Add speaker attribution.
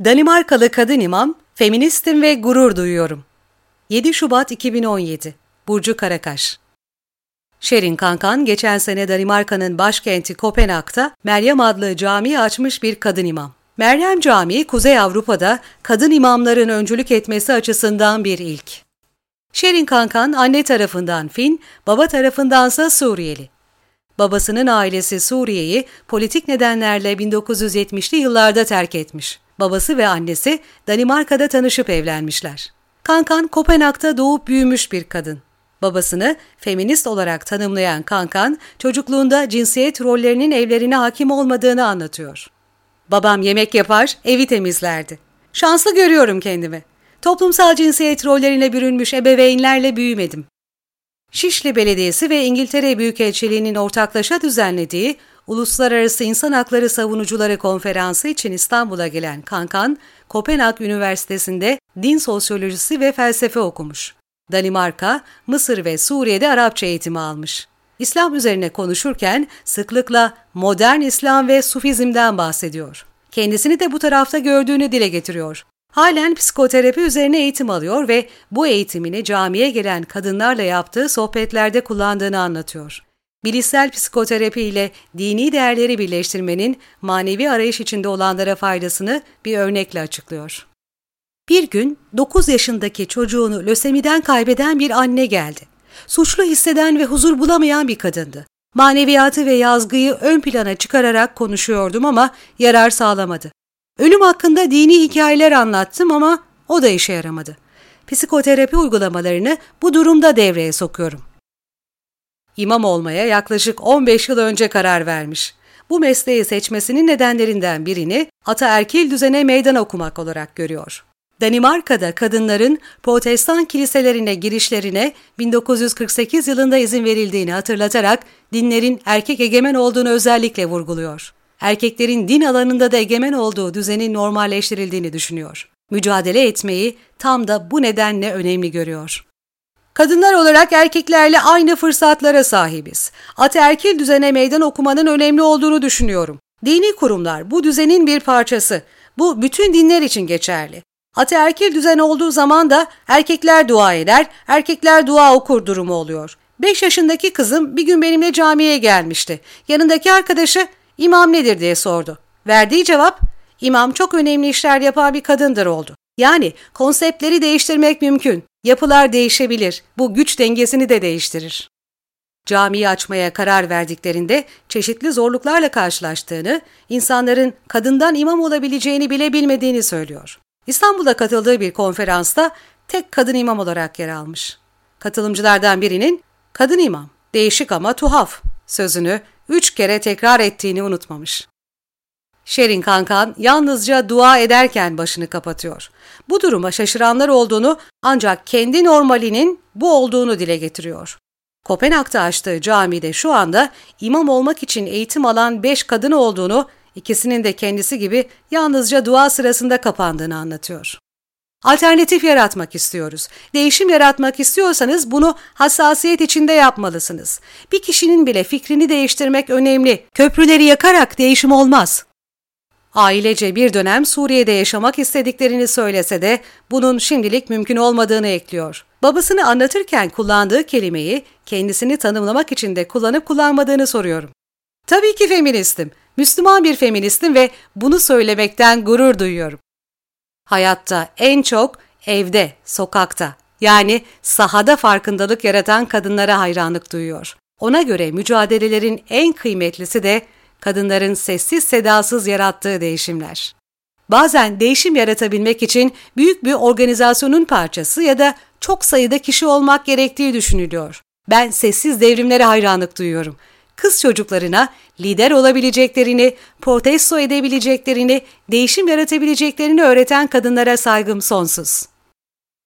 Speaker 1: Danimarkalı kadın imam, feministim ve gurur duyuyorum. 7 Şubat 2017 Burcu Karakaş Şerin Kankan geçen sene Danimarka'nın başkenti Kopenhag'da Meryem adlı cami açmış bir kadın imam. Meryem Camii, Kuzey Avrupa'da kadın imamların öncülük etmesi açısından bir ilk. Şerin Kankan anne tarafından Fin, baba tarafındansa Suriyeli. Babasının ailesi Suriye'yi politik nedenlerle 1970'li yıllarda terk etmiş. Babası ve annesi Danimarka'da tanışıp evlenmişler. Kankan Kopenhag'da doğup büyümüş bir kadın. Babasını feminist olarak tanımlayan Kankan, çocukluğunda cinsiyet rollerinin evlerine hakim olmadığını anlatıyor. Babam yemek yapar, evi temizlerdi. Şanslı görüyorum kendimi. Toplumsal cinsiyet rollerine bürünmüş ebeveynlerle büyümedim. Şişli Belediyesi ve İngiltere Büyükelçiliği'nin ortaklaşa düzenlediği Uluslararası İnsan Hakları Savunucuları Konferansı için İstanbul'a gelen Kankan, Kopenhag Üniversitesi'nde din sosyolojisi ve felsefe okumuş. Danimarka, Mısır ve Suriye'de Arapça eğitimi almış. İslam üzerine konuşurken sıklıkla modern İslam ve Sufizm'den bahsediyor. Kendisini de bu tarafta gördüğünü dile getiriyor. Halen psikoterapi üzerine eğitim alıyor ve bu eğitimini camiye gelen kadınlarla yaptığı sohbetlerde kullandığını anlatıyor. Bilişsel psikoterapi ile dini değerleri birleştirmenin manevi arayış içinde olanlara faydasını bir örnekle açıklıyor. Bir gün 9 yaşındaki çocuğunu lösemiden kaybeden bir anne geldi. Suçlu hisseden ve huzur bulamayan bir kadındı. Maneviyatı ve yazgıyı ön plana çıkararak konuşuyordum ama yarar sağlamadı. Ölüm hakkında dini hikayeler anlattım ama o da işe yaramadı. Psikoterapi uygulamalarını bu durumda devreye sokuyorum. İmam olmaya yaklaşık 15 yıl önce karar vermiş. Bu mesleği seçmesinin nedenlerinden birini ataerkil düzene meydan okumak olarak görüyor. Danimarka'da kadınların protestan kiliselerine girişlerine 1948 yılında izin verildiğini hatırlatarak dinlerin erkek egemen olduğunu özellikle vurguluyor. Erkeklerin din alanında da egemen olduğu düzenin normalleştirildiğini düşünüyor. Mücadele etmeyi tam da bu nedenle önemli görüyor. Kadınlar olarak erkeklerle aynı fırsatlara sahibiz. Ataerkil düzene meydan okumanın önemli olduğunu düşünüyorum. Dini kurumlar bu düzenin bir parçası. Bu bütün dinler için geçerli. Ataerkil düzen olduğu zaman da erkekler dua eder, erkekler dua okur durumu oluyor. 5 yaşındaki kızım bir gün benimle camiye gelmişti. Yanındaki arkadaşı imam nedir diye sordu. Verdiği cevap imam çok önemli işler yapan bir kadındır oldu. Yani konseptleri değiştirmek mümkün. Yapılar değişebilir. Bu güç dengesini de değiştirir. Camiyi açmaya karar verdiklerinde çeşitli zorluklarla karşılaştığını, insanların kadından imam olabileceğini bile bilmediğini söylüyor. İstanbul'da katıldığı bir konferansta tek kadın imam olarak yer almış. Katılımcılardan birinin kadın imam, değişik ama tuhaf sözünü üç kere tekrar ettiğini unutmamış. Şerin Kankan yalnızca dua ederken başını kapatıyor. Bu duruma şaşıranlar olduğunu ancak kendi normalinin bu olduğunu dile getiriyor. Kopenhag'da açtığı camide şu anda imam olmak için eğitim alan beş kadın olduğunu, ikisinin de kendisi gibi yalnızca dua sırasında kapandığını anlatıyor. Alternatif yaratmak istiyoruz. Değişim yaratmak istiyorsanız bunu hassasiyet içinde yapmalısınız. Bir kişinin bile fikrini değiştirmek önemli. Köprüleri yakarak değişim olmaz. Ailece bir dönem Suriye'de yaşamak istediklerini söylese de bunun şimdilik mümkün olmadığını ekliyor. Babasını anlatırken kullandığı kelimeyi kendisini tanımlamak için de kullanıp kullanmadığını soruyorum. Tabii ki feministim. Müslüman bir feministim ve bunu söylemekten gurur duyuyorum. Hayatta en çok evde, sokakta yani sahada farkındalık yaratan kadınlara hayranlık duyuyor. Ona göre mücadelelerin en kıymetlisi de kadınların sessiz sedasız yarattığı değişimler. Bazen değişim yaratabilmek için büyük bir organizasyonun parçası ya da çok sayıda kişi olmak gerektiği düşünülüyor. Ben sessiz devrimlere hayranlık duyuyorum. Kız çocuklarına lider olabileceklerini, protesto edebileceklerini, değişim yaratabileceklerini öğreten kadınlara saygım sonsuz.